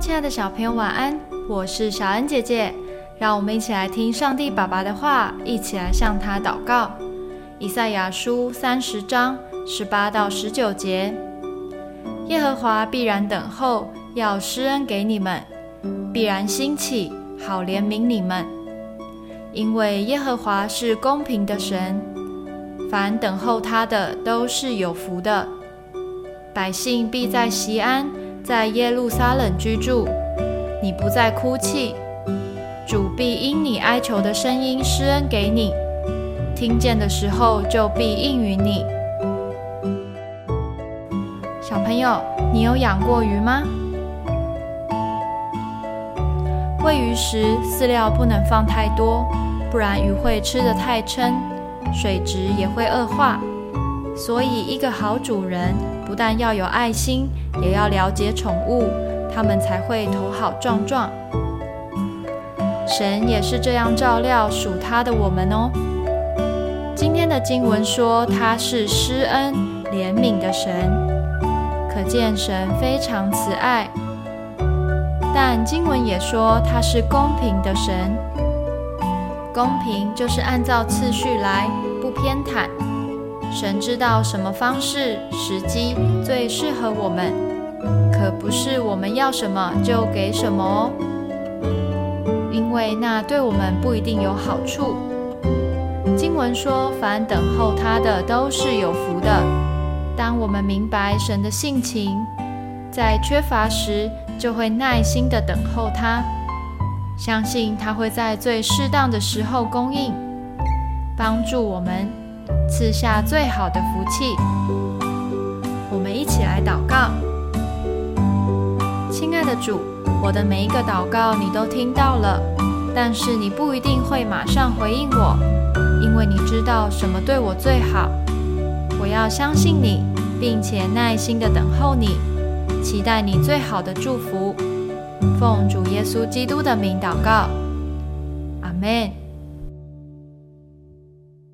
亲爱的小朋友，晚安！我是小恩姐姐，让我们一起来听上帝爸爸的话，一起来向他祷告。以赛亚书三十章十八到十九节：耶和华必然等候，要施恩给你们；必然兴起，好怜悯你们。因为耶和华是公平的神，凡等候他的都是有福的。百姓必在西安。在耶路撒冷居住，你不再哭泣，主必因你哀求的声音施恩给你，听见的时候就必应允你。小朋友，你有养过鱼吗？喂鱼时，饲料不能放太多，不然鱼会吃得太撑，水质也会恶化。所以，一个好主人不但要有爱心，也要了解宠物，它们才会头好壮壮。神也是这样照料属他的我们哦。今天的经文说他是施恩怜悯的神，可见神非常慈爱。但经文也说他是公平的神，公平就是按照次序来，不偏袒。神知道什么方式、时机最适合我们，可不是我们要什么就给什么哦，因为那对我们不一定有好处。经文说：“凡等候他的都是有福的。”当我们明白神的性情，在缺乏时就会耐心的等候他，相信他会在最适当的时候供应，帮助我们。赐下最好的福气，我们一起来祷告。亲爱的主，我的每一个祷告你都听到了，但是你不一定会马上回应我，因为你知道什么对我最好。我要相信你，并且耐心的等候你，期待你最好的祝福。奉主耶稣基督的名祷告，阿门。